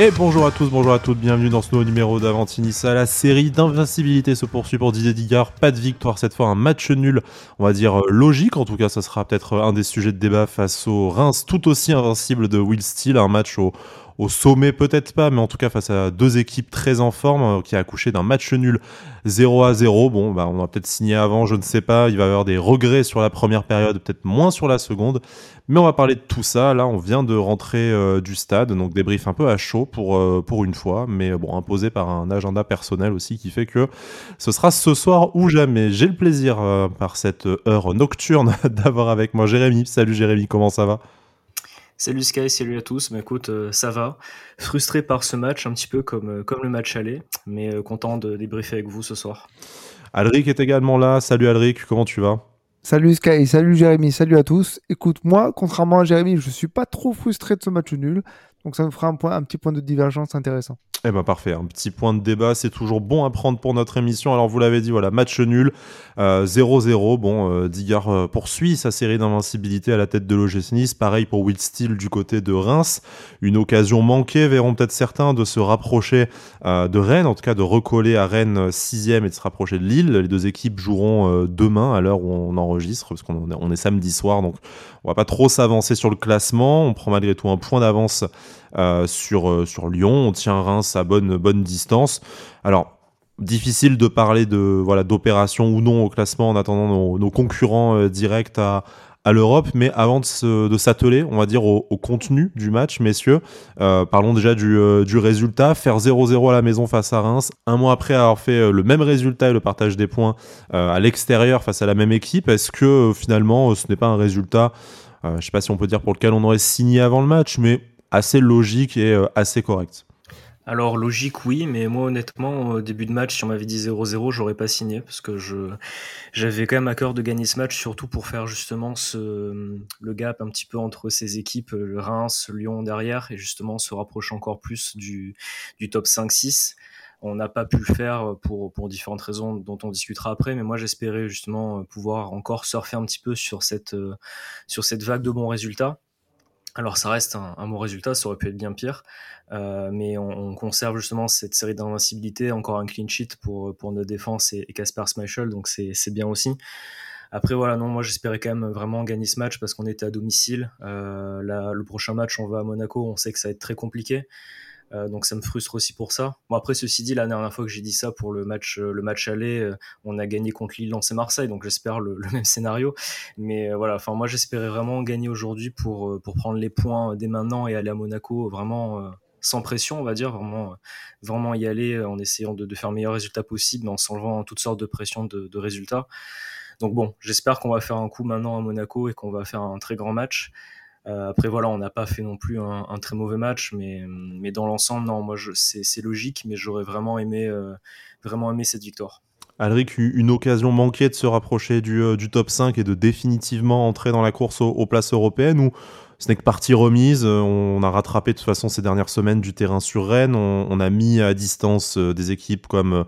Et bonjour à tous, bonjour à toutes, bienvenue dans ce nouveau numéro d'Avantinissa. La série d'invincibilité se poursuit pour Didier Digard. Pas de victoire cette fois, un match nul, on va dire euh, logique. En tout cas, ça sera peut-être un des sujets de débat face au Reims, tout aussi invincible de Will Steele. Un match au, au sommet peut-être pas, mais en tout cas face à deux équipes très en forme, euh, qui a accouché d'un match nul 0 à 0. Bon, bah, on a peut-être signé avant, je ne sais pas. Il va y avoir des regrets sur la première période, peut-être moins sur la seconde. Mais on va parler de tout ça. Là, on vient de rentrer euh, du stade, donc débrief un peu à chaud pour, euh, pour une fois, mais bon, imposé par un agenda personnel aussi qui fait que ce sera ce soir ou jamais. J'ai le plaisir, par cette heure nocturne, d'avoir avec moi Jérémy. Salut Jérémy, comment ça va? Salut Sky, salut à tous. Mais bah, écoute, euh, ça va. Frustré par ce match, un petit peu comme, euh, comme le match aller, mais euh, content de débriefer avec vous ce soir. Alric est également là. Salut Alric, comment tu vas? Salut Sky, salut Jérémy, salut à tous. Écoute, moi, contrairement à Jérémy, je suis pas trop frustré de ce match nul. Donc ça nous fera un, petit point de divergence intéressant. Eh ben parfait, un petit point de débat, c'est toujours bon à prendre pour notre émission. Alors vous l'avez dit, voilà, match nul, 0-0. Euh, bon, euh, euh, poursuit sa série d'invincibilité à la tête de l'OGC Nice. Pareil pour Will Steele du côté de Reims. Une occasion manquée, verront peut-être certains, de se rapprocher de Rennes, en tout cas de recoller à Rennes 6 et de se rapprocher de Lille. Les deux équipes joueront demain à l'heure où on enregistre, parce qu'on est, samedi soir, donc on va pas trop s'avancer sur le classement. On prend malgré tout un point d'avance euh, sur, euh, sur Lyon. On tient Reims à bonne, distance. Alors, difficile de parler de voilà d'opération ou non au classement en attendant nos, concurrents euh, directs à, l'Europe, mais avant de s'atteler, on va dire, au, contenu du match, messieurs, parlons déjà du, du résultat. Faire 0-0 à la maison face à Reims, un mois après avoir fait le même résultat et le partage des points à l'extérieur face à la même équipe, est-ce que finalement ce n'est pas un résultat, je ne sais pas si on peut dire pour lequel on aurait signé avant le match, mais assez logique et euh, assez correct. Alors logique oui, mais moi honnêtement au début de match si on m'avait dit 0-0 j'aurais pas signé parce que je j'avais quand même à cœur de gagner ce match surtout pour faire justement ce le gap un petit peu entre ces équipes le Reims, Lyon derrière et justement se rapprocher encore plus du, du top 5-6. On n'a pas pu le faire pour, pour différentes raisons dont on discutera après, mais moi j'espérais justement pouvoir encore surfer un petit peu sur cette, sur cette vague de bons résultats alors ça reste un, bon résultat, ça aurait pu être bien pire, euh, mais on, conserve justement cette série d'invincibilité, encore un clean sheet pour, pour notre défense et, Casper Schmeichel, donc c'est bien aussi. Après voilà, non, moi j'espérais quand même vraiment gagner ce match parce qu'on était à domicile. Euh, le prochain match, on va à Monaco, on sait que ça va être très compliqué. Euh, donc ça me frustre aussi pour ça. Bon après ceci dit, la dernière fois que j'ai dit ça pour le match, euh, le match aller, euh, on a gagné contre Lille, Lens et Marseille, donc j'espère le, même scénario. Mais voilà, enfin moi j'espérais vraiment gagner aujourd'hui pour pour prendre les points dès maintenant et aller à Monaco vraiment sans pression, on va dire, vraiment, vraiment y aller en essayant de, faire le meilleur résultat possible, mais en s'enlevant toutes sortes de pressions de, de résultats. Donc bon, j'espère qu'on va faire un coup maintenant à Monaco et qu'on va faire un très grand match. Euh, après voilà, on n'a pas fait non plus un, très mauvais match, mais, mais dans l'ensemble, non, moi c'est logique, mais j'aurais vraiment aimé, euh, vraiment aimé cette victoire. Alric, une occasion manquée de se rapprocher du, euh, top 5 et de définitivement entrer dans la course aux, places européennes ou ce n'est que partie remise On a rattrapé de toute façon ces dernières semaines du terrain sur Rennes. On, a mis à distance des équipes comme,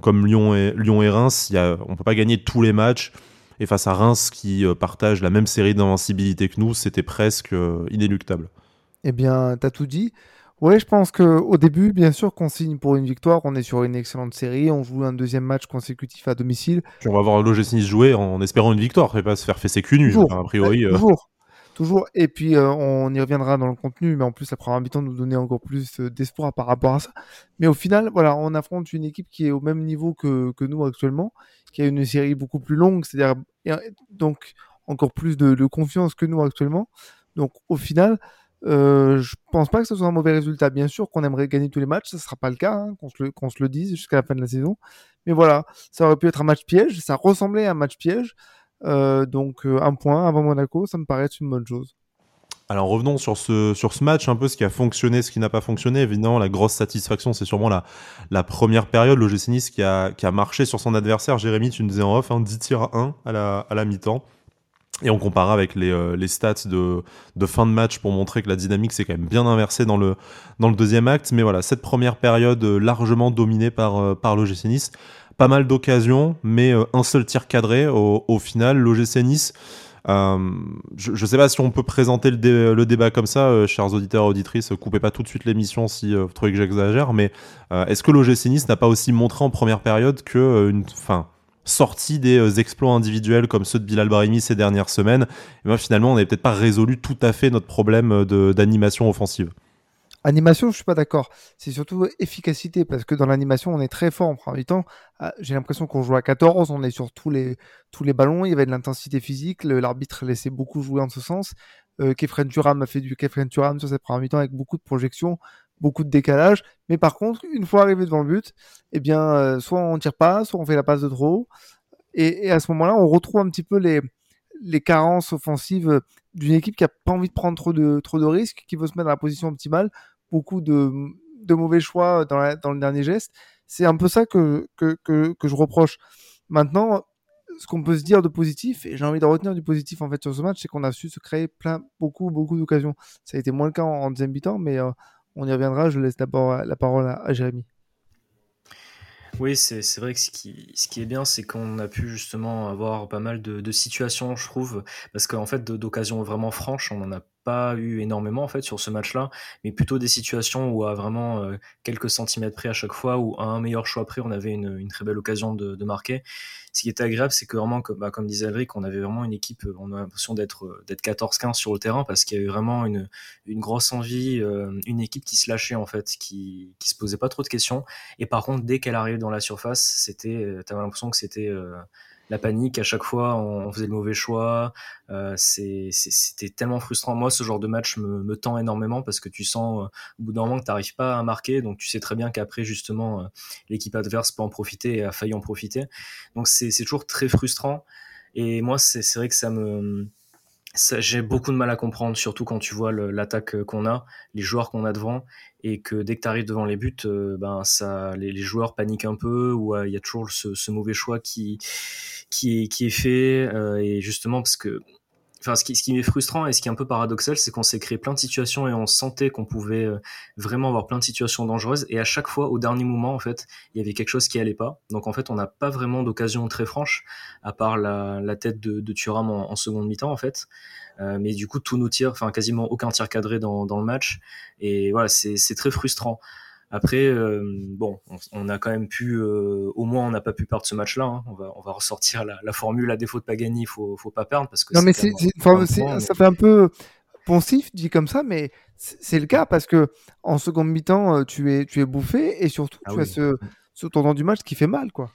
comme Lyon, et, Lyon et Reims. On ne peut pas gagner tous les matchs. Et face à Reims, qui euh, partage la même série d'invincibilité que nous, c'était presque euh, inéluctable. Eh bien, t'as tout dit. Ouais, je pense qu'au début, bien sûr, qu'on signe pour une victoire, on est sur une excellente série, on joue un deuxième match consécutif à domicile. Puis on va voir l'OGC Nice jouer en espérant une victoire, et pas se faire fesser cul nu, a priori. Euh. Toujours, toujours. Et puis on y reviendra dans le contenu, mais en plus la première mi-temps nous donnait encore plus d'espoir par rapport à ça. Mais au final, voilà, on affronte une équipe qui est au même niveau que, que nous actuellement, qui a une série beaucoup plus longue, c'est-à-dire donc encore plus de, confiance que nous actuellement. Donc au final, euh, je pense pas que ce soit un mauvais résultat. Bien sûr qu'on aimerait gagner tous les matchs, ce sera pas le cas, hein, qu'on se, se, le dise jusqu'à la fin de la saison. Mais voilà, ça aurait pu être un match piège, ça ressemblait à un match piège. Euh, donc euh, un point avant Monaco, ça me paraît être une bonne chose. Alors revenons sur ce, sur ce match, un peu ce qui a fonctionné, ce qui n'a pas fonctionné. Évidemment, la grosse satisfaction, c'est sûrement la, la première période, le Nice qui a, qui a marché sur son adversaire. Jérémy, tu nous disais en off, hein, 10 tirs à 1 à la, à la mi-temps. Et on compara avec les, euh, les stats de, de, fin de match pour montrer que la dynamique s'est quand même bien inversée dans le, dans le deuxième acte. Mais voilà, cette première période largement dominée par, par l'OGC Nice. Pas mal d'occasions, mais un seul tir cadré au, final. L'OGC Nice je ne sais pas si on peut présenter le, le débat comme ça, chers auditeurs et auditrices, coupez pas tout de suite l'émission si vous trouvez que j'exagère, mais est-ce que l'OGC Nice n'a pas aussi montré en première période que une, fin, sorti des exploits individuels comme ceux de Bilal Brahimi ces dernières semaines, et ben, finalement on n'avait peut-être pas résolu tout à fait notre problème d'animation offensive Animation, je suis pas d'accord. C'est surtout efficacité parce que dans l'animation, on est très fort en premier temps. Ah, j'ai l'impression qu'on joue à 14, on est sur tous les, tous les ballons, il y avait de l'intensité physique, l'arbitre laissait beaucoup jouer en ce sens. Euh, Kefren Turam a fait du Kefren Turam sur cette première mi-temps avec beaucoup de projections, beaucoup de décalage. Mais par contre, une fois arrivé devant le but, eh bien, euh, soit on tire pas, soit on fait la passe de trop. Et, à ce moment-là, on retrouve un petit peu les, les carences offensives d'une équipe qui a pas envie de prendre trop de, trop de risques, qui veut se mettre dans la position optimale beaucoup de, mauvais choix dans, le dernier geste. C'est un peu ça que, je reproche. Maintenant, ce qu'on peut se dire de positif, et j'ai envie de retenir du positif en fait sur ce match, c'est qu'on a su se créer plein, beaucoup, beaucoup d'occasions. Ça a été moins le cas en, deuxième mi-temps, mais euh, on y reviendra. Je laisse d'abord la parole à, Jérémy. Oui, c'est vrai que ce qui, ce qui est bien, c'est qu'on a pu justement avoir pas mal de, de situations, je trouve, parce qu'en fait, d'occasions vraiment franches, on en a pas eu énormément en fait sur ce match-là, mais plutôt des situations où à vraiment euh, quelques centimètres près à chaque fois, ou à un meilleur choix près, on avait une, très belle occasion de, marquer. Ce qui était agréable, c'est que vraiment, comme, bah, disait Alric, on avait vraiment une équipe, euh, on a l'impression d'être euh, d'être 14-15 sur le terrain parce qu'il y avait vraiment une, une grosse envie, une équipe qui se lâchait en fait, qui, qui se posait pas trop de questions. Et par contre, dès qu'elle arrivait dans la surface, c'était, t'avais l'impression que c'était la panique à chaque fois, on, faisait le mauvais choix. Euh, c'était tellement frustrant. Moi, ce genre de match me, tend énormément parce que tu sens euh, au bout d'un moment que tu n'arrives pas à marquer, donc tu sais très bien qu'après justement euh, l'équipe adverse peut en profiter et a failli en profiter. Donc c'est toujours très frustrant. Et moi, c'est vrai que ça me j'ai beaucoup de mal à comprendre, surtout quand tu vois l'attaque qu'on a, les joueurs qu'on a devant, et que dès que tu arrives devant les buts, euh, ben ça, les, joueurs paniquent un peu, ou euh, il y a toujours ce, mauvais choix qui, qui, est, qui est fait, euh, et justement parce que Enfin, ce qui, ce qui est frustrant et ce qui est un peu paradoxal, c'est qu'on s'est créé plein de situations et on sentait qu'on pouvait vraiment avoir plein de situations dangereuses. Et à chaque fois, au dernier moment, en fait, il y avait quelque chose qui allait pas. Donc, en fait, on n'a pas vraiment d'occasion très franche, à part la, la tête de, de Thuram en, en seconde mi-temps, en fait. Euh, mais du coup, tous nos tirs, enfin quasiment aucun tir cadré dans, dans le match. Et voilà, c'est très frustrant. Après, euh, bon, on, a quand même pu, euh, au moins, on n'a pas pu perdre ce match-là. Hein. On, va, on va ressortir la, la, formule à défaut de Pagani, il faut, faut pas perdre parce que. Non, mais c'est, ça fait un peu poncif dit comme ça, mais c'est le cas parce que en seconde mi-temps, tu es, tu es bouffé et surtout, ah tu as ce, ce tournant du match qui fait mal, quoi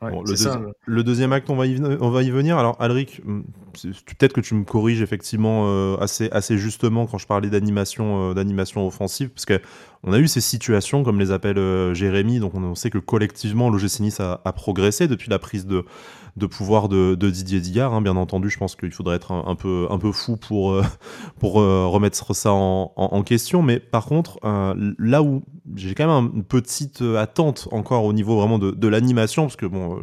le, deuxième acte, on va, y, on va y venir. Alors, Alric, hmm, peut-être que tu me corriges effectivement euh, assez, assez justement quand je parlais d'animation, euh, d'animation offensive, parce qu'on a eu ces situations, comme les appelle euh, Jérémy, donc on, sait que collectivement, l'OGC Nice a, a, progressé depuis la prise de, de pouvoir de, Didier Digard. Hein. Bien entendu, je pense qu'il faudrait être un, peu, un peu fou pour, pour remettre ça en, question. Mais par contre, là où j'ai quand même une petite attente encore au niveau vraiment de, l'animation, parce que bon,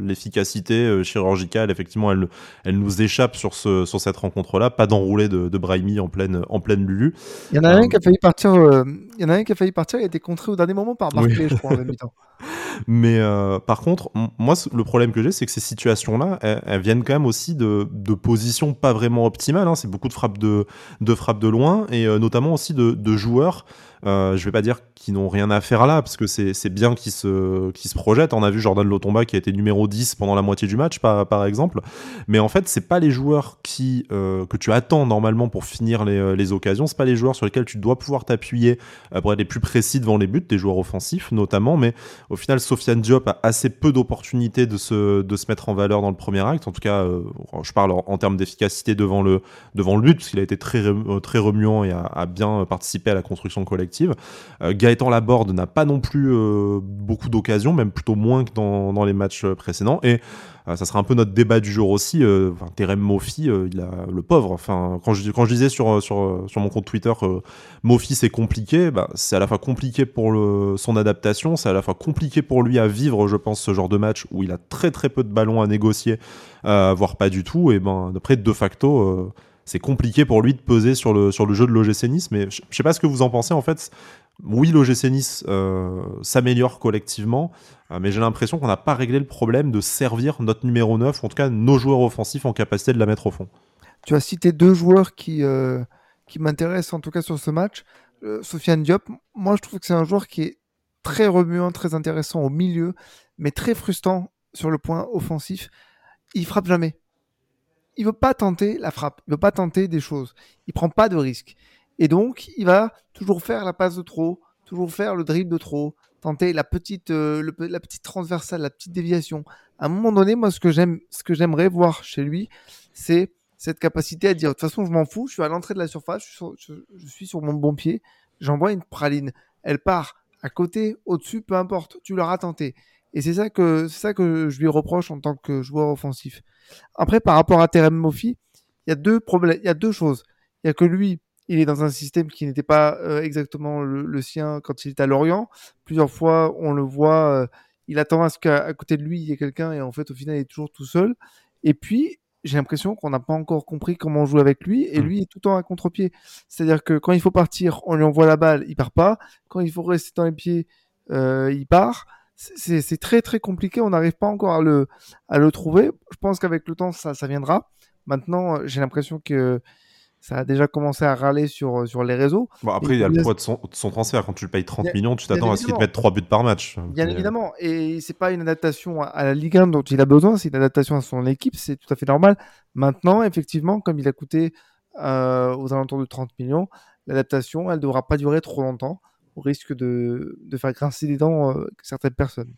l'efficacité chirurgicale, effectivement, elle, elle nous échappe sur, ce, sur cette rencontre-là. Pas d'enroulé de, de Brahimi en pleine, en pleine Lulu. Il y en a un qui a failli partir. il y en a un qui a failli partir. Il a été contré au dernier moment par Barclay, je crois, en même temps. Mais par contre, moi, le problème que j'ai, c'est que ces situations-là, elles, viennent quand même aussi de, de positions pas vraiment optimales. Hein. C'est beaucoup de frappes de, de frappes de loin et euh, notamment aussi de, de joueurs euh, je vais pas dire qu'ils n'ont rien à faire là, parce que c'est bien qu'ils se, projettent. On a vu Jordan Lotomba qui a été numéro 10 pendant la moitié du match, par, exemple. Mais en fait, c'est pas les joueurs euh, que tu attends normalement pour finir les, euh, les occasions. C'est pas les joueurs sur lesquels tu dois pouvoir t'appuyer pour être les plus précis devant les buts, des joueurs offensifs notamment. Mais au final, Sofiane Diop a assez peu d'opportunités de se, mettre en valeur dans le premier acte. En tout cas, je parle en, termes d'efficacité devant le, but, parce qu'il a été très, très remuant et a, a bien participé à la construction collective euh, Gaëtan Laborde n'a pas non plus euh, beaucoup d'occasions, même plutôt moins que dans, les matchs euh, précédents. Et ça sera un peu notre débat du jour aussi. Terem Mofi, il a le pauvre. Enfin, quand je, disais sur, mon compte Twitter Mofi c'est compliqué, bah, c'est à la fois compliqué pour son adaptation, c'est à la fois compliqué pour lui à vivre, je pense, ce genre de match où il a très très peu de ballons à négocier, voire pas du tout. Et ben, d'après de facto c'est compliqué pour lui de peser sur le, jeu de l'OGC Nice. Mais je, sais pas ce que vous en pensez en fait. oui, l'OGC Nice s'améliore collectivement, mais j'ai l'impression qu'on n'a pas réglé le problème de servir notre numéro 9, en tout cas nos joueurs offensifs en capacité de la mettre au fond. Tu as cité deux joueurs qui, qui m'intéressent en tout cas sur ce match. Sofiane Diop, moi je trouve que c'est un joueur qui est très remuant, très intéressant au milieu, mais très frustrant sur le point offensif. Il frappe jamais. Il veut pas tenter la frappe. Il veut pas tenter des choses. Il prend pas de risques. Et donc, il va toujours faire la passe de trop, toujours faire le dribble de trop, tenter la petite, euh, la petite transversale, la petite déviation. À un moment donné, moi, ce que j'aime, ce que j'aimerais voir chez lui, c'est cette capacité à dire, de toute façon, je m'en fous, je suis à l'entrée de la surface, je suis sur, mon bon pied, j'envoie une praline. Elle part à côté, au-dessus, peu importe, tu l'auras tenté. Et c'est ça que c'est ça que je lui reproche en tant que joueur offensif. Après, par rapport à Terem Moffi, il y a deux problèmes, il y a deux choses. Il y a que lui, il est dans un système qui n'était pas euh, exactement le, sien quand il est à Lorient. Plusieurs fois, on le voit, euh, il attend à ce qu'à côté de lui, il y ait quelqu'un et en fait, au final, il est toujours tout seul. Et puis, j'ai l'impression qu'on n'a pas encore compris comment jouer avec lui et mmh. lui est tout le temps à contre-pied. C'est-à-dire que quand il faut partir, on lui envoie la balle, il part pas. Quand il faut rester dans les pieds, euh, il part. C'est très très compliqué, on n'arrive pas encore à le, à le trouver. Je pense qu'avec le temps, ça, ça viendra. Maintenant, j'ai l'impression que ça a déjà commencé à râler sur, euh, sur les réseaux. Bon, après, il y a le poids de son, transfert. Quand tu le payes 30 millions, tu t'attends à ce qu'il te mette 3 buts par match. Bien évidemment. Et c'est pas une adaptation à la Ligue 1 dont il a besoin, c'est une adaptation à son équipe. C'est tout à fait normal. Maintenant, effectivement, comme il a coûté euh, aux alentours de 30 millions, l'adaptation, elle ne devra pas durer trop longtemps au risque de, de faire grincer les dents euh, certaines personnes.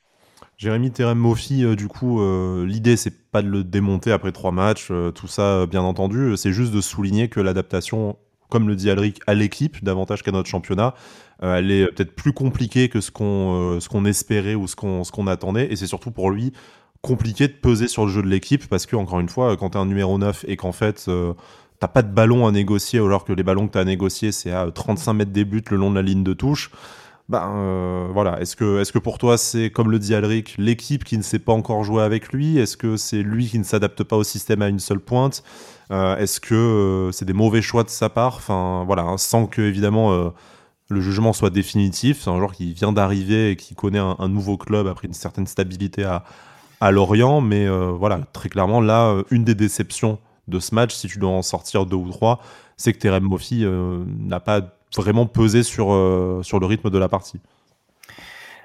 Jérémy Terem Mofi, euh, du coup, euh, l'idée c'est pas de le démonter après trois matchs, tout ça bien entendu, c'est juste de souligner que l'adaptation, comme le dit Alric, à l'équipe davantage qu'à notre championnat, elle est peut-être plus compliquée que ce qu'on espérait ou ce qu'on ce qu'on attendait, et c'est surtout pour lui compliqué de peser sur le jeu de l'équipe parce que encore une fois, quand tu es un numéro 9 et qu'en fait t'as pas de ballon à négocier alors que les ballons que tu as à négocier c'est à 35 mètres des buts le long de la ligne de touche. Ben euh, voilà, est-ce que, est que pour toi c'est comme le dit Alric, l'équipe qui ne sait pas encore jouer avec lui? Est-ce que c'est lui qui ne s'adapte pas au système à une seule pointe? Euh, Est-ce que euh, c'est des mauvais choix de sa part? Enfin voilà, hein, sans que évidemment le jugement soit définitif. C'est un joueur qui vient d'arriver et qui connaît un, nouveau club après une certaine stabilité à, à Lorient, mais voilà, très clairement là, une des déceptions de ce match, si tu dois en sortir deux ou trois, c'est que Terem Moffi n'a pas vraiment peser sur, euh, sur le rythme de la partie.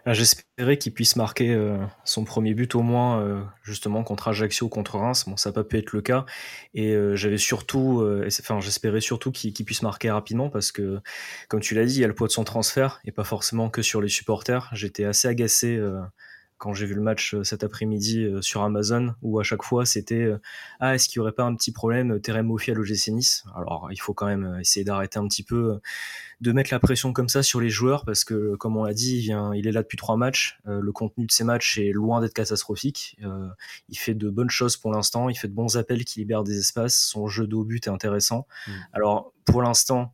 Ah, j'espérais qu'il puisse marquer euh, son premier but au moins euh, justement contre Ajaccio, contre Reims. Bon, ça n'a pas pu être le cas. Et j'avais surtout, enfin, j'espérais surtout qu'il puisse marquer rapidement parce que, comme tu l'as dit, il y a le poids de son transfert et pas forcément que sur les supporters. J'étais assez agacé quand j'ai vu le match euh, cet après-midi euh, sur Amazon, où à chaque fois c'était euh, Ah, est-ce qu'il n'y aurait pas un petit problème Terem Mofi à l'OGC Nice? Alors il faut quand même essayer d'arrêter un petit peu de mettre la pression comme ça sur les joueurs, parce que comme on l'a dit, il, vient, il est là depuis trois matchs. le contenu de ces matchs est loin d'être catastrophique. il fait de bonnes choses pour l'instant, il fait de bons appels qui libèrent des espaces. Son jeu de but est intéressant. Mmh. Alors pour l'instant,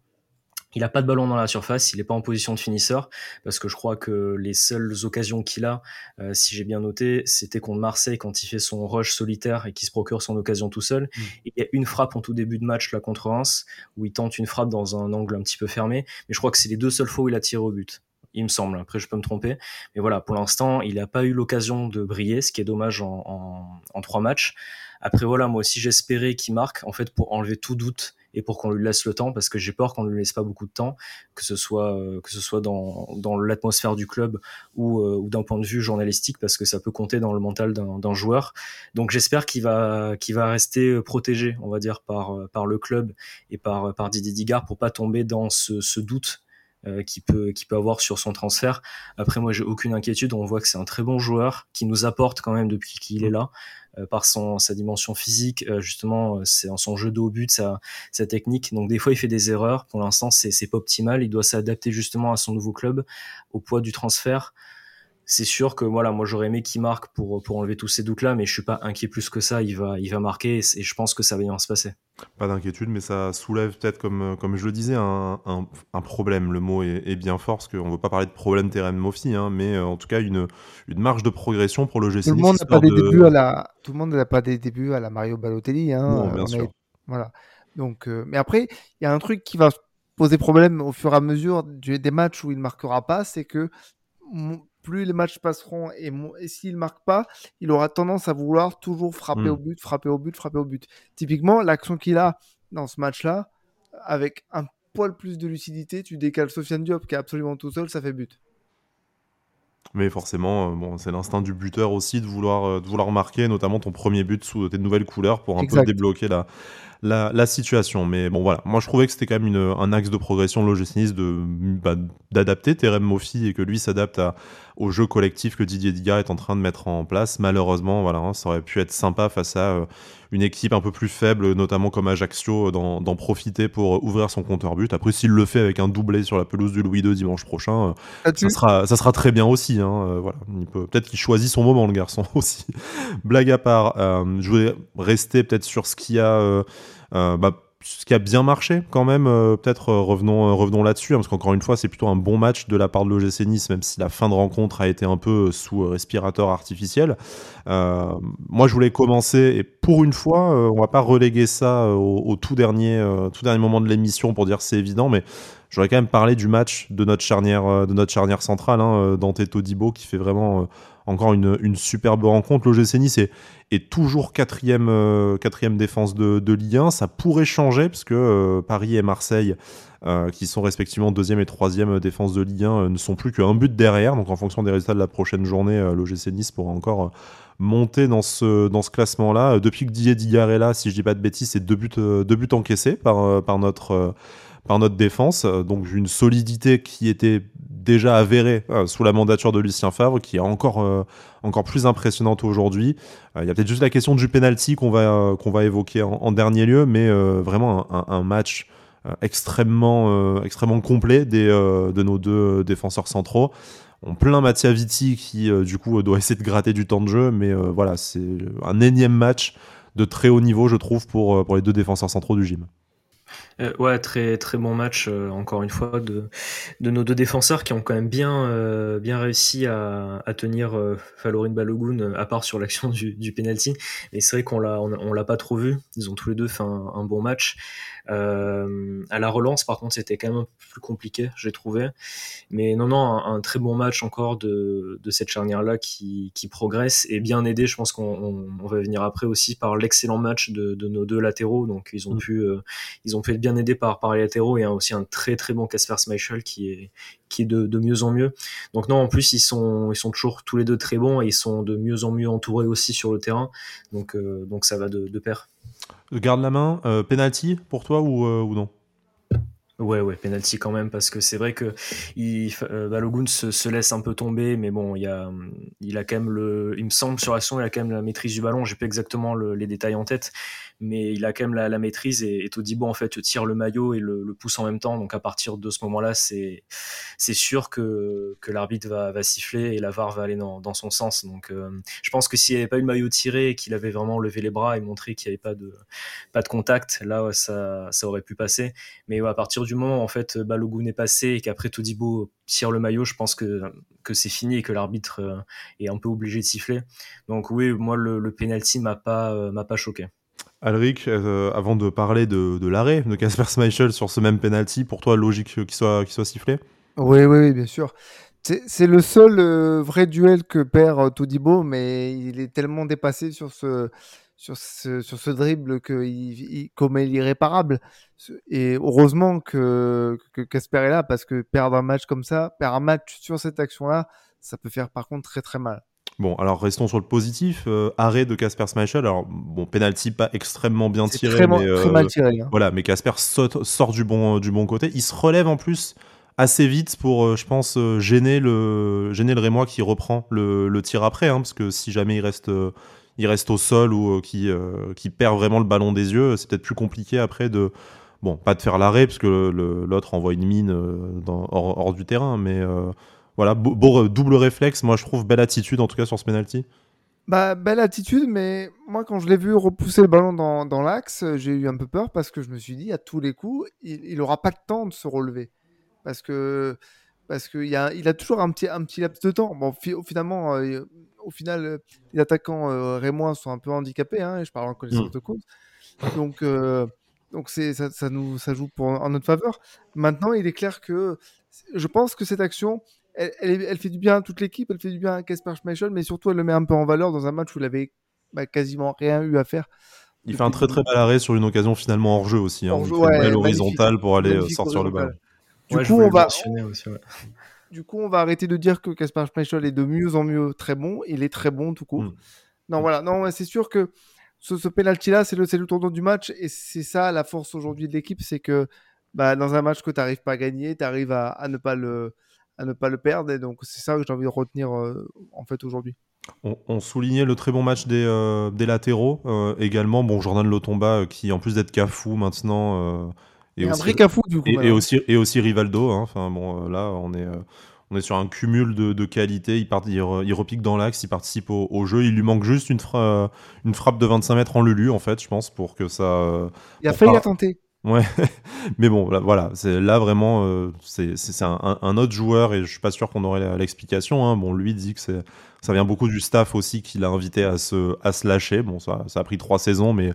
il n'a pas de ballon dans la surface, il n'est pas en position de finisseur, parce que je crois que les seules occasions qu'il a, euh, si j'ai bien noté, c'était contre Marseille quand il fait son rush solitaire et qu'il se procure son occasion tout seul. Mm. il y a une frappe en tout début de match là contre Reims, où il tente une frappe dans un angle un petit peu fermé, mais je crois que c'est les deux seules fois où il a tiré au but. Il me semble, après je peux me tromper. Mais voilà, pour l'instant, il n'a pas eu l'occasion de briller, ce qui est dommage en, en, en trois matchs. Après voilà, moi aussi j'espérais qu'il marque, en fait, pour enlever tout doute et pour qu'on lui laisse le temps parce que j'ai peur qu'on ne lui laisse pas beaucoup de temps, que ce soit euh, que ce soit dans, dans l'atmosphère du club ou, euh, ou d'un point de vue journalistique parce que ça peut compter dans le mental d'un joueur. Donc j'espère qu'il va qu'il va rester euh, protégé, on va dire par par le club et par par Didier Digard pour pas tomber dans ce, ce doute euh, qui peut qui peut avoir sur son transfert. Après moi j'ai aucune inquiétude, on voit que c'est un très bon joueur qui nous apporte quand même depuis qu'il est là euh, par son sa dimension physique euh, justement c'est en son jeu de but sa sa technique. Donc des fois il fait des erreurs, pour l'instant c'est pas optimal, il doit s'adapter justement à son nouveau club au poids du transfert c'est sûr que voilà, moi j'aurais aimé qu'il marque pour, pour enlever tous ces doutes-là, mais je suis pas inquiet plus que ça. Il va, il va marquer et, je pense que ça va bien se passer. Pas d'inquiétude, mais ça soulève peut-être, comme, comme je le disais, un, un, problème. Le mot est, bien fort, parce qu'on ne veut pas parler de problème terrain Mofi, hein, mais euh, en tout cas une, une marge de progression pour le GC. Tout le monde n'a pas des débuts à la, tout le monde n'a pas des débuts à la Mario Balotelli. Hein, bien sûr. Voilà. Donc, euh, mais après, il y a un truc qui va poser problème au fur et à mesure des matchs où il ne marquera pas, c'est que plus les matchs passeront et, et s'il ne marque pas, il aura tendance à vouloir toujours frapper hmm. au but, frapper au but, frapper au but. Typiquement, l'action qu'il a dans ce match-là, avec un poil plus de lucidité, tu décales Sofiane Diop qui est absolument tout seul, ça fait but. Mais forcément, euh, bon, c'est l'instinct du buteur aussi de vouloir, euh, de vouloir marquer, notamment ton premier but sous tes nouvelles couleurs pour un peu débloquer la, la, situation. Mais bon, voilà. Moi, je trouvais que c'était quand même une, un axe de progression de de, bah, d'adapter Terem Moffi et que lui s'adapte au jeu collectif que Didier Digard est en train de mettre en place. Malheureusement, voilà, hein, ça aurait pu être sympa face à euh, une équipe un peu plus faible, notamment comme Ajaccio, d'en profiter pour ouvrir son compteur but. Après, s'il le fait avec un doublé sur la pelouse du Louis II dimanche prochain, euh, ça, sera, ça sera très bien aussi. Hein, euh, voilà. peut, peut-être qu'il choisit son moment, le garçon aussi. Blague à part, je voulais rester peut-être sur ce qu'il y a euh, bah, ce qui a bien marché quand même, euh, peut-être euh, revenons, revenons là-dessus, hein, parce qu'encore une fois, c'est plutôt un bon match de la part de l'OGC Nice, même si la fin de rencontre a été un peu sous respirateur artificiel. moi, je voulais commencer, et pour une fois, on va pas reléguer ça au, tout, dernier, tout dernier moment de l'émission pour dire c'est évident, mais j'aurais quand même parlé du match de notre charnière, de notre charnière centrale, hein, Dante Todibo, qui fait vraiment encore une, superbe rencontre. L'OGC Nice est, toujours quatrième, euh, quatrième défense de, de Ligue 1. Ça pourrait changer parce que euh, Paris et Marseille, euh, qui sont respectivement deuxième et troisième défense de Ligue 1, ne sont plus qu'un but derrière. Donc en fonction des résultats de la prochaine journée, l'OGC Nice pourra encore monter dans ce, classement-là. Depuis que Didier Digard est là, si je dis pas de bêtises, c'est deux buts, encaissés par notre défense. Donc une solidité qui était déjà avérée euh, sous la mandature de Lucien Favre, qui est encore, euh, encore plus impressionnante aujourd'hui. Euh, il y a peut-être juste la question du penalty qu'on va, qu'on va évoquer en, dernier lieu, mais vraiment un, match extrêmement, extrêmement complet des, de nos deux défenseurs centraux. On plein Mattia Vitti qui, du coup, doit essayer de gratter du temps de jeu, mais voilà, c'est un énième match de très haut niveau, je trouve, pour, pour les deux défenseurs centraux du gym. Euh, ouais, très très bon match euh, encore une fois de, de nos deux défenseurs qui ont quand même bien euh, bien réussi à, à tenir Falorin Balogun à part sur l'action du, du penalty. Mais c'est vrai qu'on l'a on, l'a pas trop vu. Ils ont tous les deux fait un, un bon match. Euh, à la relance, par contre, c'était quand même un peu plus compliqué, j'ai trouvé. Mais non, non, un, très bon match encore de, de cette charnière-là qui, qui, progresse et bien aidé. Je pense qu'on on, va venir après aussi par l'excellent match de, de, nos deux latéraux. Donc, ils ont mm. pu, euh, ils ont pu être bien aidés par, par les latéraux et aussi un très très bon Casper Schmeichel qui est, qui est de, de, mieux en mieux. Donc non, en plus ils sont ils sont toujours tous les deux très bons et ils sont de mieux en mieux entourés aussi sur le terrain. Donc euh, donc ça va de, de pair. Garde la main, euh, penalty pour toi ou, euh, ou non? Ouais, ouais, penalty quand même, parce que c'est vrai que il, euh, Balogun se, laisse un peu tomber, mais bon, il, y a, il a quand même le. Il me semble sur l'action, il a quand même la maîtrise du ballon. J'ai pas exactement les détails en tête, mais il a quand même la, maîtrise et, Todibo en fait tire le maillot et le, pousse en même temps. Donc à partir de ce moment-là, c'est c'est sûr que, que l'arbitre va, va siffler et la VAR va aller dans, dans son sens. Donc euh, je pense que s'il n'y avait pas eu le maillot tiré et qu'il avait vraiment levé les bras et montré qu'il n'y avait pas de pas de contact, là ça, ça aurait pu passer. Mais à partir du moment en fait Balogun est passé et qu'après Todibo tire le maillot, je pense que que c'est fini et que l'arbitre euh, est un peu obligé de siffler. Donc oui, moi le, le penalty m'a pas euh, m'a pas choqué. Alric, euh, avant de parler de, l'arrêt de Casper Schmeichel sur ce même penalty, pour toi, logique qu'il soit, soit sifflé? Oui, oui, bien sûr. C'est le seul euh, vrai duel que perd euh, Todibo, mais il est tellement dépassé sur ce, sur ce, dribble que il, comme il est irréparable. Et heureusement que Casper est là, parce que perdre un match comme ça, perdre un match sur cette action-là, ça peut faire par contre très très mal. Bon, alors restons sur le positif. Euh, arrêt de Casper Schmeichel. Alors, bon, penalty pas extrêmement bien tiré. Très, mais, très mal tiré. Hein. Voilà, mais Casper sort du bon, du bon côté. Il se relève en plus assez vite pour, euh, je pense, euh, gêner le, gêner le Rémois qui reprend le, le tir après. Hein, parce que si jamais il reste, il reste au sol ou qui, qui perd vraiment le ballon des yeux, c'est peut-être plus compliqué après de. Bon, pas de faire l'arrêt, parce que l'autre envoie une mine dans, hors, hors, du terrain, mais voilà, beau, double réflexe. Moi, je trouve belle attitude, en tout cas, sur ce penalty. Bah, belle attitude, mais moi, quand je l'ai vu repousser le ballon dans, dans l'axe, j'ai eu un peu peur parce que je me suis dit, à tous les coups, il n'aura pas le temps de se relever. Parce que parce qu'il a, il a toujours un petit, un petit laps de temps. Bon, finalement, euh, au final, euh, les attaquants euh, rémois sont un peu handicapés, hein, je parle en connaissance mm. de cause. Donc, Donc c'est ça, ça, nous ça joue pour en notre faveur. Maintenant, il est clair que je pense que cette action, elle, elle, fait du bien à toute l'équipe, elle fait du bien à Casper Schmeichel, mais surtout elle le met un peu en valeur dans un match où il avait bah, quasiment rien eu à faire. Il fait un très très bel arrêt sur une occasion finalement hors jeu aussi. Hein, hors jeu, ouais, horizontale pour aller euh, sortir le ballon. Du coup, on va. Aussi, du coup, on va arrêter de dire que Casper Schmeichel est de mieux en mieux très bon. Il est très bon tout court. Hmm. Non, voilà. Non, c'est sûr que ce, ce penalty-là, c'est le, le tournant du match. Et c'est ça la force aujourd'hui de l'équipe. C'est que bah, dans un match que tu n'arrives pas à gagner, tu arrives à, à, ne pas le, à ne pas le perdre. Et donc, c'est ça que j'ai envie de retenir euh, en fait aujourd'hui. On, soulignait le très bon match des, euh, des latéraux euh, également. Bon, Jordan Lotomba qui, en plus d'être cafou maintenant, et, aussi, un vrai cafou du coup. Et, aussi, et aussi Rivaldo. Hein. Enfin, bon, là, on est on est sur un cumul de, de qualité. Il, part, il, repique dans l'axe, il participe au, jeu. Il lui manque juste une, une frappe de 25 mètres en Lulu, en fait, je pense, pour que ça. Il a failli la tenter. Ouais, mais bon, voilà, c'est là vraiment, euh, c'est un, un, autre joueur et je suis pas sûr qu'on aurait l'explication. Hein. Bon, lui dit que ça vient beaucoup du staff aussi qui l'a invité à se, à se lâcher. Bon, ça a pris trois saisons, mais,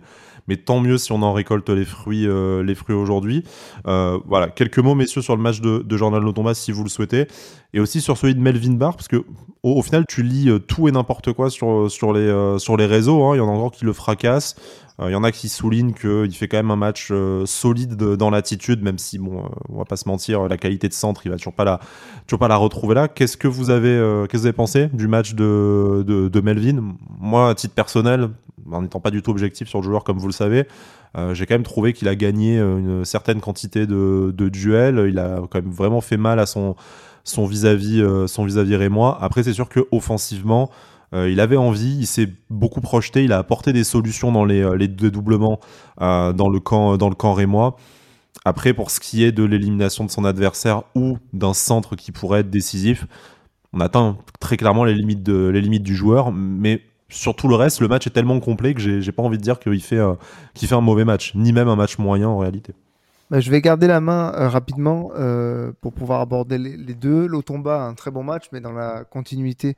mais tant mieux si on en récolte les fruits, euh, fruits aujourd'hui. Euh, voilà, quelques mots, messieurs, sur le match de, de Jordan Lotomba, si vous le souhaitez, et aussi sur celui de Melvin Barr, parce que au, final, tu lis tout et n'importe quoi sur, sur, les, sur les réseaux. Hein. Il y en a encore qui le fracassent. Il y en a qui soulignent qu'il fait quand même un match solide dans l'attitude, même si, bon, on va pas se mentir, la qualité de centre, il va toujours pas la, toujours pas la retrouver là. Qu'est-ce que vous avez, vous pensé du match de, de, de, Melvin? Moi, à titre personnel, en n'étant pas du tout objectif sur le joueur, comme vous le savez, j'ai quand même trouvé qu'il a gagné une certaine quantité de, duels. Il a quand même vraiment fait mal à son vis-à-vis son vis-à-vis rémois. Après, c'est sûr que offensivement, euh, il avait envie, il s'est beaucoup projeté, il a apporté des solutions dans les, euh, dédoublements euh, dans, le camp, dans le camp rémois. Après, pour ce qui est de l'élimination de son adversaire ou d'un centre qui pourrait être décisif, on atteint très clairement les limites, les limites du joueur, mais sur tout le reste, le match est tellement complet que j'ai pas envie de dire qu'il fait, fait un mauvais match, ni même un match moyen en réalité. Bah, je vais garder la main rapidement pour pouvoir aborder les, deux. L'Otomba a un très bon match, mais dans la continuité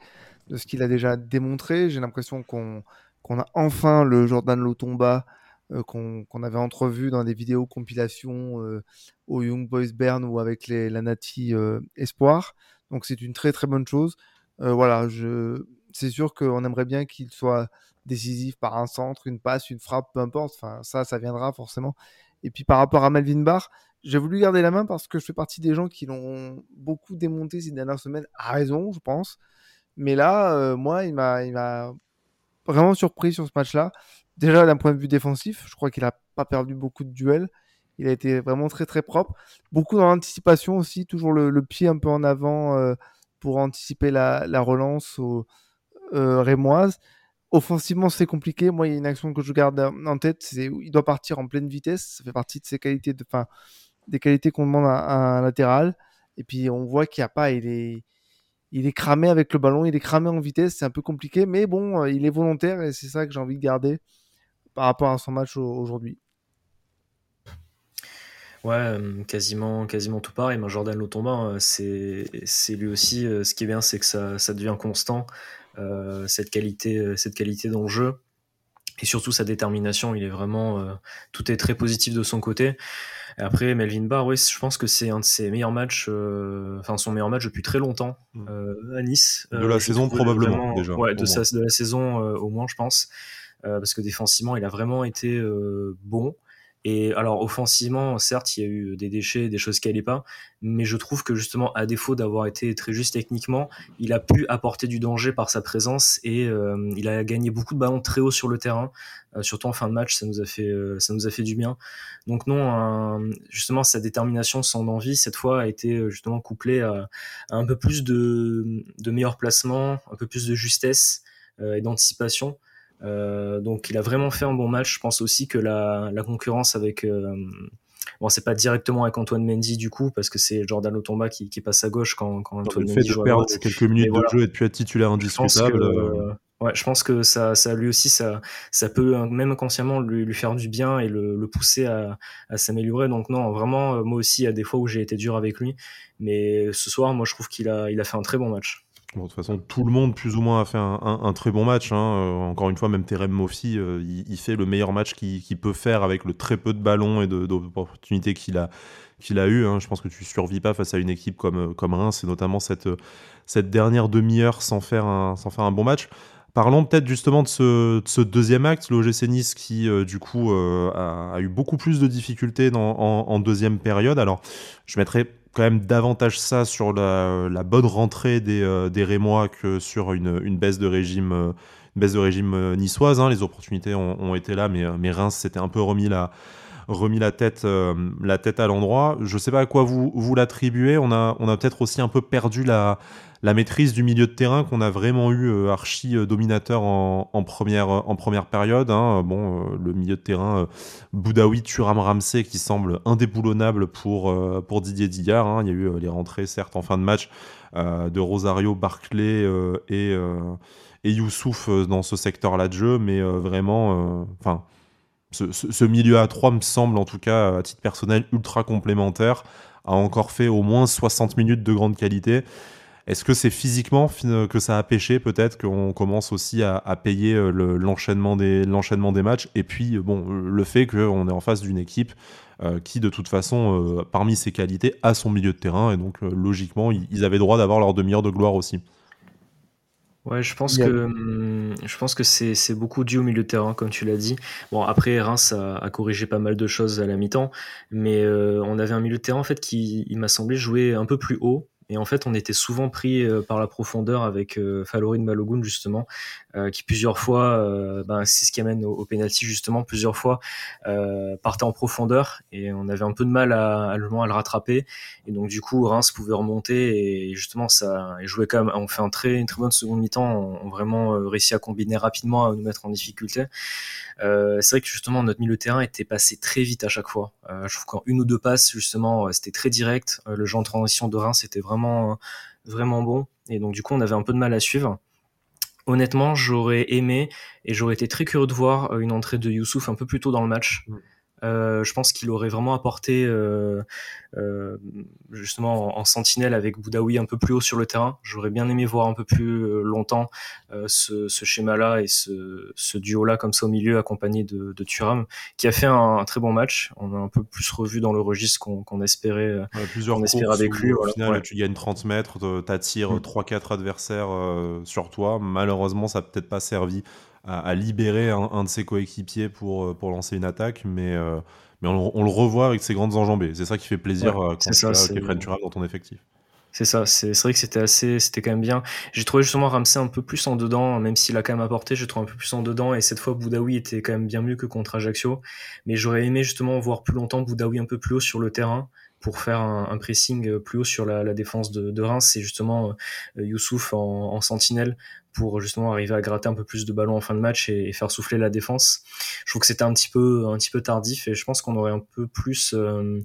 de ce qu'il a déjà démontré. J'ai l'impression qu'on a enfin le Jordan Lotomba euh, qu'on avait entrevu dans des vidéos compilation euh, au Young Boys Bern ou avec les, la Nati euh, Espoir. Donc c'est une très très bonne chose. voilà, je... c'est sûr qu'on aimerait bien qu'il soit décisif par un centre, une passe, une frappe, peu importe. Ça, ça viendra forcément. Et puis par rapport à Melvin Barr, j'ai voulu garder la main parce que je fais partie des gens qui l'ont beaucoup démonté ces dernières semaines, à raison, je pense. Mais là, euh, moi, il m'a vraiment surpris sur ce match-là. Déjà, d'un point de vue défensif, je crois qu'il n'a pas perdu beaucoup de duels. Il a été vraiment très très propre. Beaucoup dans l'anticipation aussi, toujours le, pied un peu en avant euh, pour anticiper la, relance rémoise. Offensivement, c'est compliqué. Moi, il y a une action que je garde en tête, c'est il doit partir en pleine vitesse. Ça fait partie de ses qualités, de, fin, des qualités qu'on demande à, un latéral. Et puis on voit qu'il n'y a pas, il est, il est cramé avec le ballon, il est cramé en vitesse, c'est un peu compliqué, mais bon, euh, il est volontaire et c'est ça que j'ai envie de garder par rapport à son match aujourd'hui. Ouais, euh, quasiment, quasiment tout pareil. Mais Jordan Lotomba, euh, c'est, lui aussi. Ce qui est bien, c'est que ça devient constant. Cette qualité, cette qualité dans le jeu et surtout sa détermination. Il est vraiment, tout est très positif de son côté après, Melvin Barr, oui, je pense que c'est un de ses meilleurs matchs, euh, enfin son meilleur match depuis très longtemps mm. euh, à Nice. De la euh, saison probablement déjà. Ouais, de, de, la saison au moins, je pense, parce que défensivement, il a vraiment été bon. Et alors offensivement, certes, il y a eu des déchets, des choses qui n'allaient pas, mais je trouve que justement, à défaut d'avoir été très juste techniquement, il a pu apporter du danger par sa présence et euh, il a gagné beaucoup de ballons très haut sur le terrain, euh, surtout en fin de match, ça nous a fait, euh, ça nous a fait du bien. Donc non, justement, sa détermination, son envie, cette fois, a été justement couplée à, un peu plus de, de meilleur placement, un peu plus de justesse et d'anticipation. Euh, donc il a vraiment fait un bon match. Je pense aussi que la, la concurrence avec euh, bon c'est pas directement avec Antoine Mendy du coup parce que c'est Jordan Otomba qui, qui, passe à gauche quand, quand Antoine le Mendy fait de perdre quelques minutes de jeu et de plus être titulaire indiscutable. Euh, ouais, je pense que ça, ça lui aussi ça, ça peut même inconsciemment lui, lui faire du bien et le, le pousser à, à s'améliorer. Donc non, vraiment moi aussi il y a des fois où j'ai été dur avec lui, mais ce soir moi je trouve qu'il a, il a fait un très bon match. De toute façon, tout le monde, plus ou moins, a fait un, très bon match. Hein. Euh, encore une fois, même Terem Moffi, euh, il, fait le meilleur match qu'il peut faire avec le très peu de ballons et d'opportunités qu'il a, eu. Hein. Je pense que tu survis pas face à une équipe comme, comme Reims, et notamment cette, dernière demi-heure sans faire un bon match. Parlons peut-être justement de ce, deuxième acte, l'OGC Nice qui, euh, du coup, a, eu beaucoup plus de difficultés en, en, deuxième période. Alors, je mettrai quand même davantage ça sur la, bonne rentrée des, euh, des, Rémois que sur une, baisse de régime, euh, baisse de régime euh, niçoise. Hein. Les opportunités ont, été là, mais, mais Reims s'était un peu remis la, remis la tête, la tête à l'endroit. Je ne sais pas à quoi vous, vous l'attribuez. On a, on a peut-être aussi un peu perdu la, la maîtrise du milieu de terrain qu'on a vraiment eu euh, archi euh, dominateur en, première, en première période. Hein. Bon, euh, le milieu de terrain Boudaoui, Turam, Ramsey qui semble indéboulonnable pour, pour Didier Dillard. Hein. Il y a eu les rentrées, certes, en fin de match de Rosario, Barclay et, et Youssouf dans ce secteur-là de jeu, mais vraiment, enfin. Ce, milieu à 3 me semble en tout cas à titre personnel ultra complémentaire, a encore fait au moins 60 minutes de grande qualité. Est-ce que c'est physiquement que ça a pêché peut-être qu'on commence aussi à, payer euh, l'enchaînement des, matchs? Et puis euh, bon le fait qu'on est en face d'une équipe euh, qui de toute façon parmi ses qualités a son milieu de terrain. Et donc logiquement ils, avaient droit d'avoir leur demi-heure de gloire aussi. Ouais, je pense que hum, je pense que c'est beaucoup dû au milieu de terrain, comme tu l'as dit. Bon, après Reims a, a, corrigé pas mal de choses à la mi-temps, mais on avait un milieu de terrain en fait qui, il m'a semblé jouer un peu plus haut et en fait, on était souvent pris euh, par la profondeur avec euh, Falorine Malogun, justement, euh, qui plusieurs fois, ben, c'est ce qui amène au, au penalty, justement, plusieurs fois partait en profondeur et on avait un peu de mal à, le, à le rattraper. Et donc, du coup, Reims pouvait remonter et justement, ça jouait quand même. On fait un une très bonne seconde mi-temps. On, a vraiment réussi à combiner rapidement, à nous mettre en difficulté. C'est vrai que justement notre milieu de terrain était passé très vite à chaque fois. Je trouve qu'en une ou deux passes justement c'était très direct. le genre de transition de Reims c'était vraiment vraiment, bon. Et donc, du coup, on avait un peu de mal à suivre. Honnêtement, j'aurais aimé et j'aurais été très curieux de voir euh, une entrée de Youssouf un peu plus tôt dans le match. Mm. Euh, je pense qu'il aurait vraiment apporté euh, euh, justement en, sentinelle avec Boudaoui un peu plus haut sur le terrain. J'aurais bien aimé voir un peu plus longtemps ce, schéma-là et ce, duo-là comme ça au milieu accompagné de, de Thuram qui a fait un, très bon match. On a un peu plus revu dans le registre qu'on espérait, plusieurs espérait avec lui. Au final, tu gagnes 30 mètres, t'attires mm. 3-4 adversaires sur toi. Malheureusement, ça n'a peut-être pas servi à, libérer un, de ses coéquipiers pour, euh, pour lancer une attaque, mais, euh, mais on, le revoit avec ses grandes enjambées. C'est ça qui fait plaisir euh, quand tu as Kefren Turam dans ton effectif. C'est ça, c'est vrai que c'était assez, c'était quand même bien. J'ai trouvé justement Ramsey un peu plus en dedans, même s'il a quand même apporté, j'ai trouvé un peu plus en dedans, et cette fois Boudaoui était quand même bien mieux que contre Ajaccio. Mais j'aurais aimé justement voir plus longtemps Boudaoui un peu plus haut sur le terrain pour faire un, pressing plus haut sur la, défense de, de Reims. C'est justement Youssouf en, en, sentinelle pour justement arriver à gratter un peu plus de ballons en fin de match et, faire souffler la défense. Je trouve que c'était un petit peu un petit peu tardif et je pense qu'on aurait un peu plus euh,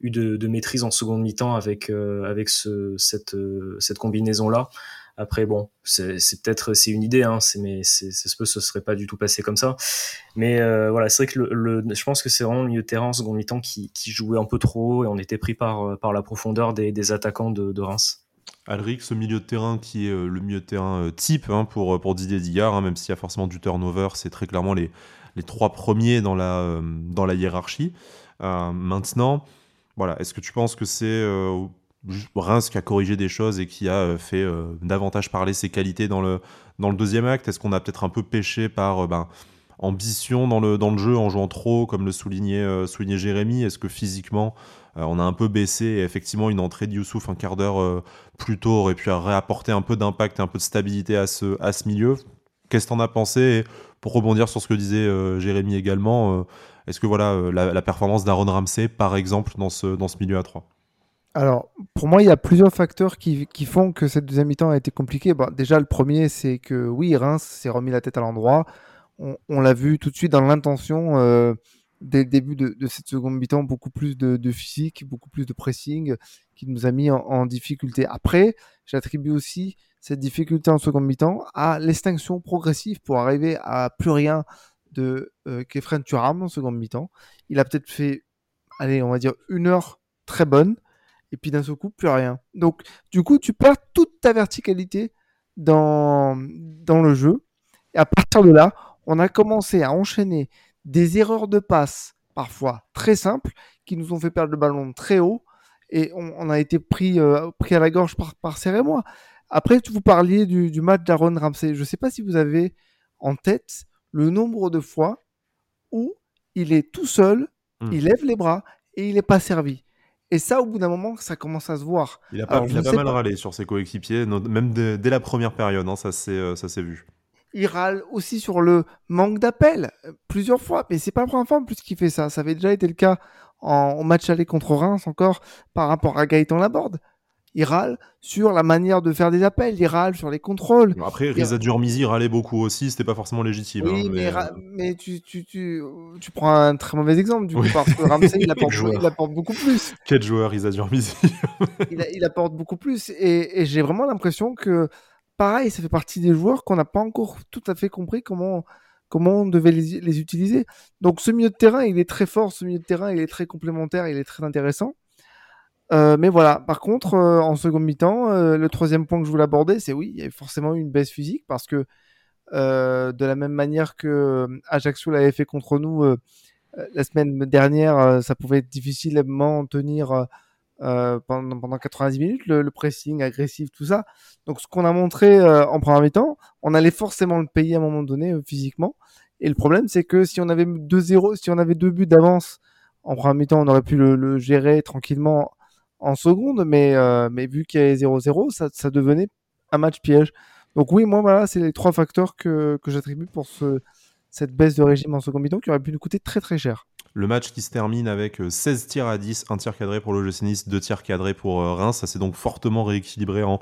eu de, maîtrise en seconde mi-temps avec euh, avec ce, cette euh, cette combinaison là. Après bon, c'est peut-être c'est une idée, hein, mais c'est ce ce serait pas du tout passé comme ça. Mais voilà, c'est vrai que le, je pense que c'est vraiment le milieu terrain en seconde mi-temps qui, jouait un peu trop et on était pris par par la profondeur des, des attaquants de Reims. Alric, ce milieu de terrain qui est euh, le milieu de terrain euh, type hein, pour, euh, pour Didier Digard, hein, même s'il y a forcément du turnover, c'est très clairement les, les trois premiers dans la, dans la hiérarchie. maintenant, voilà, est-ce que tu penses que c'est Reims qui a corrigé des choses et qui a fait davantage parler ses qualités dans le, dans le deuxième acte? Est-ce qu'on a peut-être un peu pêché par ben, ambition dans le, dans le jeu en jouant trop, comme le soulignait, soulignait Jérémy? Est-ce que physiquement euh, on a un peu baissé et effectivement une entrée de Youssouf un quart d'heure euh, plus tôt aurait pu réapporter un peu d'impact et un peu de stabilité à ce, à ce milieu. Qu'est-ce que tu en as pensé? Et Pour rebondir sur ce que disait euh, Jérémy également, est-ce que voilà la, performance d'Aaron Ramsey, par exemple, dans ce, dans ce milieu à 3 alors, pour moi, il y a plusieurs facteurs qui, font que cette deuxième mi-temps a été compliquée. déjà, le premier, c'est que oui, Reims s'est remis la tête à l'endroit. On, l'a vu tout de suite dans l'intention dès le début de, cette seconde mi-temps, beaucoup plus de, physique, beaucoup plus de pressing qui nous a mis en, difficulté. Après, j'attribue aussi cette difficulté en seconde mi-temps à l'extinction progressive pour arriver à plus rien de euh, Kefren Turam en seconde mi-temps. Il a peut-être fait, allez, on va dire une heure très bonne, et puis d'un seul coup, plus rien. Donc, du coup, tu perds toute ta verticalité dans, dans le jeu. Et à partir de là, on a commencé à enchaîner des erreurs de passe, parfois très simples, qui nous ont fait perdre le ballon très haut. Et on, a été pris, euh, pris à la gorge par, par et moi. Après, vous parliez du, du match d'Aaron Ramsey. Je ne sais pas si vous avez en tête le nombre de fois où il est tout seul, hmm. il lève les bras et il n'est pas servi. Et ça, au bout d'un moment, ça commence à se voir. Il a pas, mal râlé sur ses coéquipiers, même dès, la première période, hein, euh, ça s'est vu. Il râle aussi sur le manque d'appel euh, plusieurs fois, mais c'est pas la première fois en plus qu'il fait ça. Ça avait déjà été le cas en, match aller contre Reims encore par rapport à Gaëtan Laborde il râle sur la manière de faire des appels, il râle sur les contrôles. Après, Riza Durmizi râlait beaucoup aussi, c'était pas forcément légitime. Oui, hein, mais, tu, tu, tu, tu, prends un très mauvais exemple, du coup, parce que Ramsey, il, apporte, il apporte, beaucoup plus. Quel joueur, Riza Durmizi il, il, apporte beaucoup plus, et, et j'ai vraiment l'impression que, pareil, ça fait partie des joueurs qu'on n'a pas encore tout à fait compris comment, comment on devait les, les utiliser. Donc, ce milieu de terrain, il est très fort, ce milieu de terrain, il est très complémentaire, il est très intéressant. Euh, mais voilà, par contre, euh, en seconde mi-temps, euh, le troisième point que je voulais aborder, c'est oui, il y a forcément eu une baisse physique parce que de la même manière que Ajaccio l'avait fait contre nous la semaine dernière, ça pouvait difficilement tenir pendant, pendant 90 minutes, le, pressing agressif, tout ça. Donc ce qu'on a montré en première mi-temps, on allait forcément le payer à un moment donné physiquement. Et le problème, c'est que si on avait 2-0, si on avait deux buts d'avance en première mi-temps, on aurait pu le, gérer tranquillement en seconde, mais, euh, mais vu qu'il y avait 0-0, ça, ça, devenait un match piège. Donc oui, moi, voilà, c'est les trois facteurs que, que j'attribue pour ce, cette baisse de régime en seconde mi-temps qui aurait pu nous coûter très très cher. Le match qui se termine avec 16 euh, tirs à 10, un tir cadré pour le Nice, deux tirs cadrés pour euh, Reims. Ça s'est donc fortement rééquilibré en,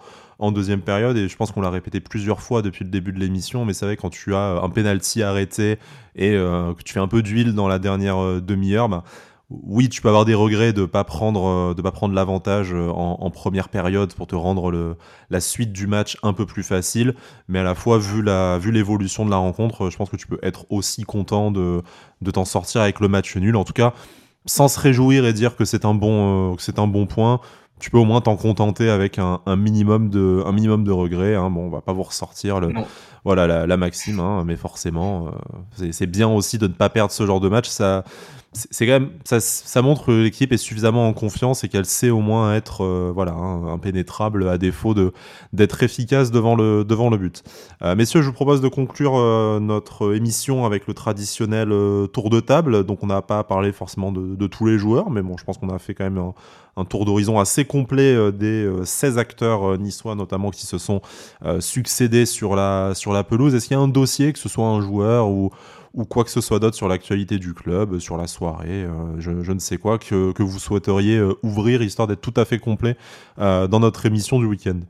deuxième période et je pense qu'on l'a répété plusieurs fois depuis le début de l'émission. Mais c'est vrai, quand tu as un penalty arrêté et que tu fais un peu d'huile dans la dernière demi-heure, bah, oui, tu peux avoir des regrets de pas prendre euh, pas prendre l'avantage euh, en, première période pour te rendre la suite du match un peu plus facile, mais à la fois vu l'évolution de la rencontre, je pense que tu peux être aussi content de t'en sortir avec le match nul. En tout cas, sans se réjouir et dire que c'est un bon euh, point, tu peux au moins t'en contenter avec un, minimum de un minimum de regrets. Hein. Bon, on va pas vous ressortir le voilà la, maxime, hein, mais forcément, c'est bien aussi de ne pas perdre ce genre de match. Ça c'est quand même ça, montre que l'équipe est suffisamment en confiance et qu'elle sait au moins être euh, voilà hein, impénétrable à défaut de d'être efficace devant le devant le but. Euh, messieurs, je vous propose de conclure euh, notre émission avec le traditionnel tour de table. Donc on n'a pas parlé forcément de, tous les joueurs, mais bon, je pense qu'on a fait quand même un, un tour d'horizon assez complet des 16 acteurs niçois notamment qui se sont succédés sur la la pelouse. Est-ce qu'il y a un dossier que ce soit un joueur ou ou quoi que ce soit d'autre sur l'actualité du club, sur la soirée, euh, je, ne sais quoi, que, que vous souhaiteriez euh, ouvrir, histoire d'être tout à fait complet euh, dans notre émission du week-end?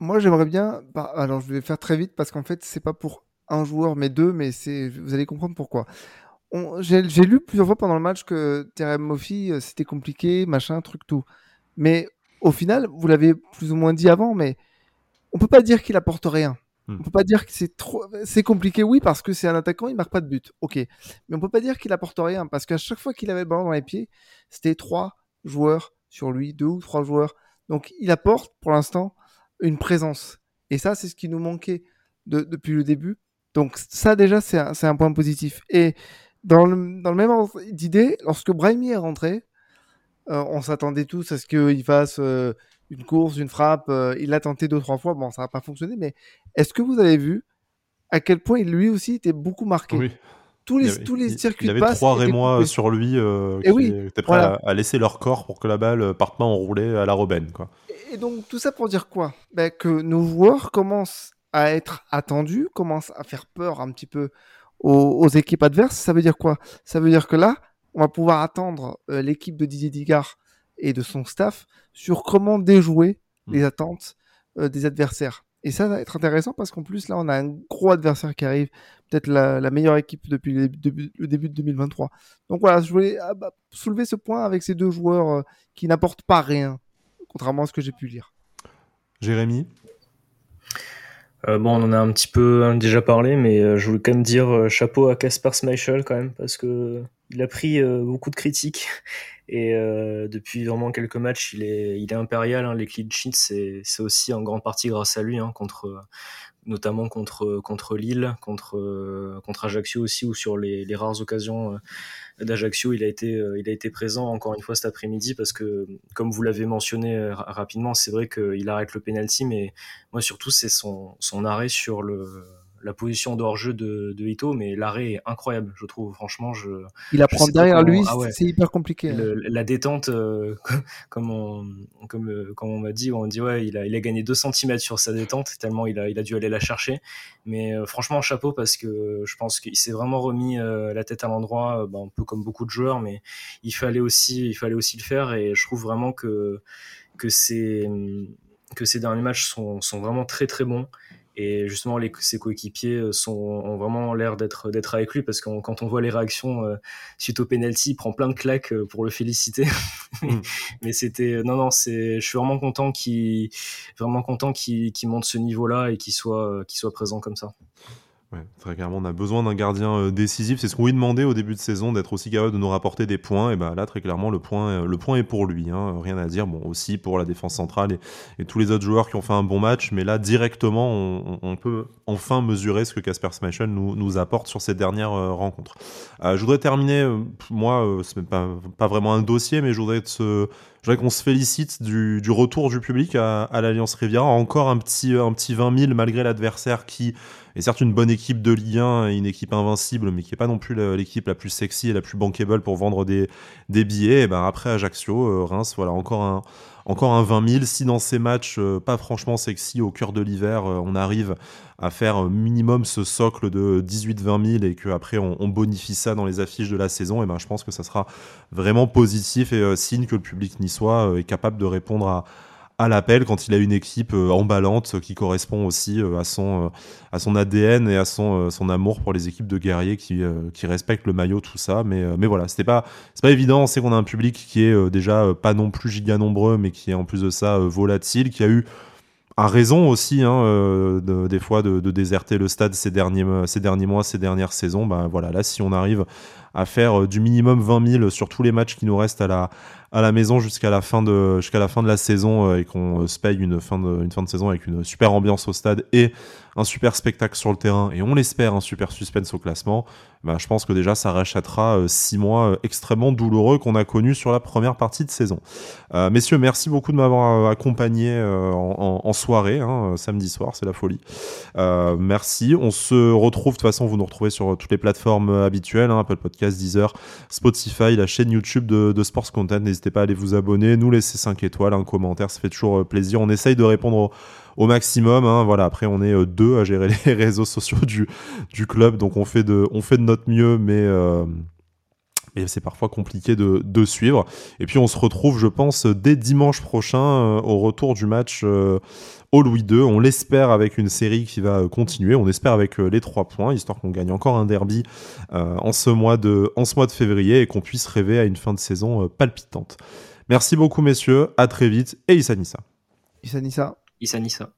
Moi, j'aimerais bien. Bah, alors, je vais faire très vite parce qu'en fait, c'est pas pour un joueur, mais deux, mais c'est. Vous allez comprendre pourquoi. J'ai lu plusieurs fois pendant le match que Terem Moffi, c'était compliqué, machin, truc, tout. Mais au final, vous l'avez plus ou moins dit avant, mais on peut pas dire qu'il apporte rien. Hmm. On peut pas dire que c'est trop, c'est compliqué, oui, parce que c'est un attaquant, il marque pas de but, ok. Mais on peut pas dire qu'il apporte rien, parce qu'à chaque fois qu'il avait le ballon dans les pieds, c'était trois joueurs sur lui, deux ou trois joueurs. Donc il apporte pour l'instant une présence. Et ça, c'est ce qui nous manquait depuis le début. Donc ça déjà, c'est un, point positif. Et dans le, même ordre d'idée, lorsque Brahimi est rentré, euh, on s'attendait tous à ce qu'il fasse euh, une course, une frappe. Euh, il l'a tenté deux trois fois. Bon, ça n'a pas fonctionné. Mais est-ce que vous avez vu à quel point lui aussi était beaucoup marqué? Oui. Tous les, tous les circuits il avait trois Rémois sur lui euh, qui oui, étaient prêts à, laisser leur corps pour que la balle parte pas enroulée à la Robben. Quoi. Et donc tout ça pour dire quoi? Ben, Que nos joueurs commencent à être attendus, commencent à faire peur un petit peu aux, équipes adverses. Ça veut dire quoi? Ça veut dire que là, on va pouvoir attendre euh, l'équipe de Didier Digard et de son staff sur comment déjouer mm. les attentes euh, des adversaires. Et ça va être intéressant parce qu'en plus, là, on a un gros adversaire qui arrive, peut-être la, meilleure équipe depuis le début, de 2023. Donc voilà, je voulais ah, bah, soulever ce point avec ces deux joueurs euh, qui n'apportent pas rien, contrairement à ce que j'ai pu lire. Jérémy? Euh, bon, on en a un petit peu déjà parlé, mais je voulais quand même dire chapeau à Casper Schmeichel quand même, parce que il a pris beaucoup de critiques et depuis vraiment quelques matchs, il est, il est impérial. Hein. Les clean sheets, c'est, c'est aussi en grande partie grâce à lui, hein, contre, notamment contre, contre Lille, contre, contre Ajaccio aussi, ou sur les, les rares occasions d'Ajaccio, il a été, il a été présent encore une fois cet après-midi parce que, comme vous l'avez mentionné rapidement, c'est vrai qu'il arrête le penalty, mais moi surtout c'est son, son arrêt sur le la position dhors jeu de, de Ito, mais l'arrêt est incroyable, je trouve. Franchement, je. Il apprend derrière lui, ah c'est hyper compliqué. La détente, euh, comme on, comme, euh, comme on m'a dit, on dit ouais, il a, il a gagné 2 cm sur sa détente, tellement il a, il a dû aller la chercher. Mais euh, franchement, chapeau parce que je pense qu'il s'est vraiment remis la tête à l'endroit, bah, un peu comme beaucoup de joueurs, mais il fallait aussi, il fallait aussi le faire. Et je trouve vraiment que que ces que ces derniers matchs sont, sont vraiment très très bons et justement les, ses coéquipiers euh, sont, ont vraiment l'air d'être d'être avec lui parce que quand on voit les réactions euh, suite au penalty, il prend plein de claques euh, pour le féliciter. Mm. Mais c'était non non c'est je suis vraiment content qu'il vraiment content qu'il monte ce niveau là et qu'il soit qu'il soit présent comme ça très clairement, on a besoin d'un gardien euh, décisif. C'est ce qu'on lui demandait au début de saison, d'être aussi capable de nous rapporter des points. Et ben là, très clairement, le point, euh, le point est pour lui. Hein. Rien à dire. Bon, aussi pour la défense centrale et, tous les autres joueurs qui ont fait un bon match. Mais là, directement, on, peut enfin mesurer ce que Casper Smashel nous, apporte sur ces dernières euh, rencontres. je voudrais terminer, moi, ce n'est pas, pas vraiment un dossier, mais je voudrais qu'on se félicite du, retour du public à, à l'Alliance Riviera. Encore un petit, un petit 20 000 malgré l'adversaire qui et certes une bonne équipe de Ligue 1 et une équipe invincible, mais qui n'est pas non plus l'équipe la plus sexy et la plus bankable pour vendre des, des billets. Et ben après Ajaccio, euh, Reims, voilà, encore un, encore un 20 000. Si dans ces matchs euh, pas franchement sexy au cœur de l'hiver, euh, on arrive à faire minimum ce socle de 18-20 000 et qu'après on, on bonifie ça dans les affiches de la saison, et ben je pense que ça sera vraiment positif et signe que le public niçois est capable de répondre à à l'appel quand il a une équipe euh, emballante qui correspond aussi euh, à son euh, à son ADN et à son son amour pour les équipes de guerriers qui qui respectent le maillot tout ça. Mais mais voilà c'était pas c'est pas évident. On sait qu'on a un public qui est déjà pas non plus giga nombreux mais qui est en plus de ça volatile qui a eu a raison aussi hein, des fois de, de, déserter le stade ces derniers ces derniers mois ces dernières saisons. Ben voilà là si on arrive à faire du minimum 20 000 sur tous les matchs qui nous restent à la à la maison jusqu'à la fin de jusqu'à la fin de la saison euh, et qu'on euh, se paye une fin de une fin de saison avec une super ambiance au stade et un super spectacle sur le terrain et on l'espère un super suspense au classement, bah, je pense que déjà ça rachètera euh, six mois euh, extrêmement douloureux qu'on a connus sur la première partie de saison. Euh, messieurs, merci beaucoup de m'avoir accompagné en, soirée, hein, samedi soir, c'est la folie. merci, on se retrouve, de toute façon vous nous retrouvez sur toutes les plateformes habituelles, hein, Apple Podcast, Deezer, Spotify, la chaîne YouTube de, Sports Content, n'hésitez pas à aller vous abonner, nous laisser 5 étoiles, un commentaire, ça fait toujours plaisir, on essaye de répondre au maximum. Hein. Voilà, après on est euh, deux à gérer les réseaux sociaux du, du club, donc on fait de, on fait de notre mieux, mais euh, c'est parfois compliqué de, de, suivre. Et puis on se retrouve, je pense, dès dimanche prochain euh, au retour du match au Louis II. On l'espère avec une série qui va continuer. On espère avec les trois points, histoire qu'on gagne encore un derby en, ce mois de, en ce mois de février et qu'on puisse rêver à une fin de saison palpitante. Merci beaucoup messieurs, à très vite et Issa Nissa. Issa Nissa. Issa Nissa.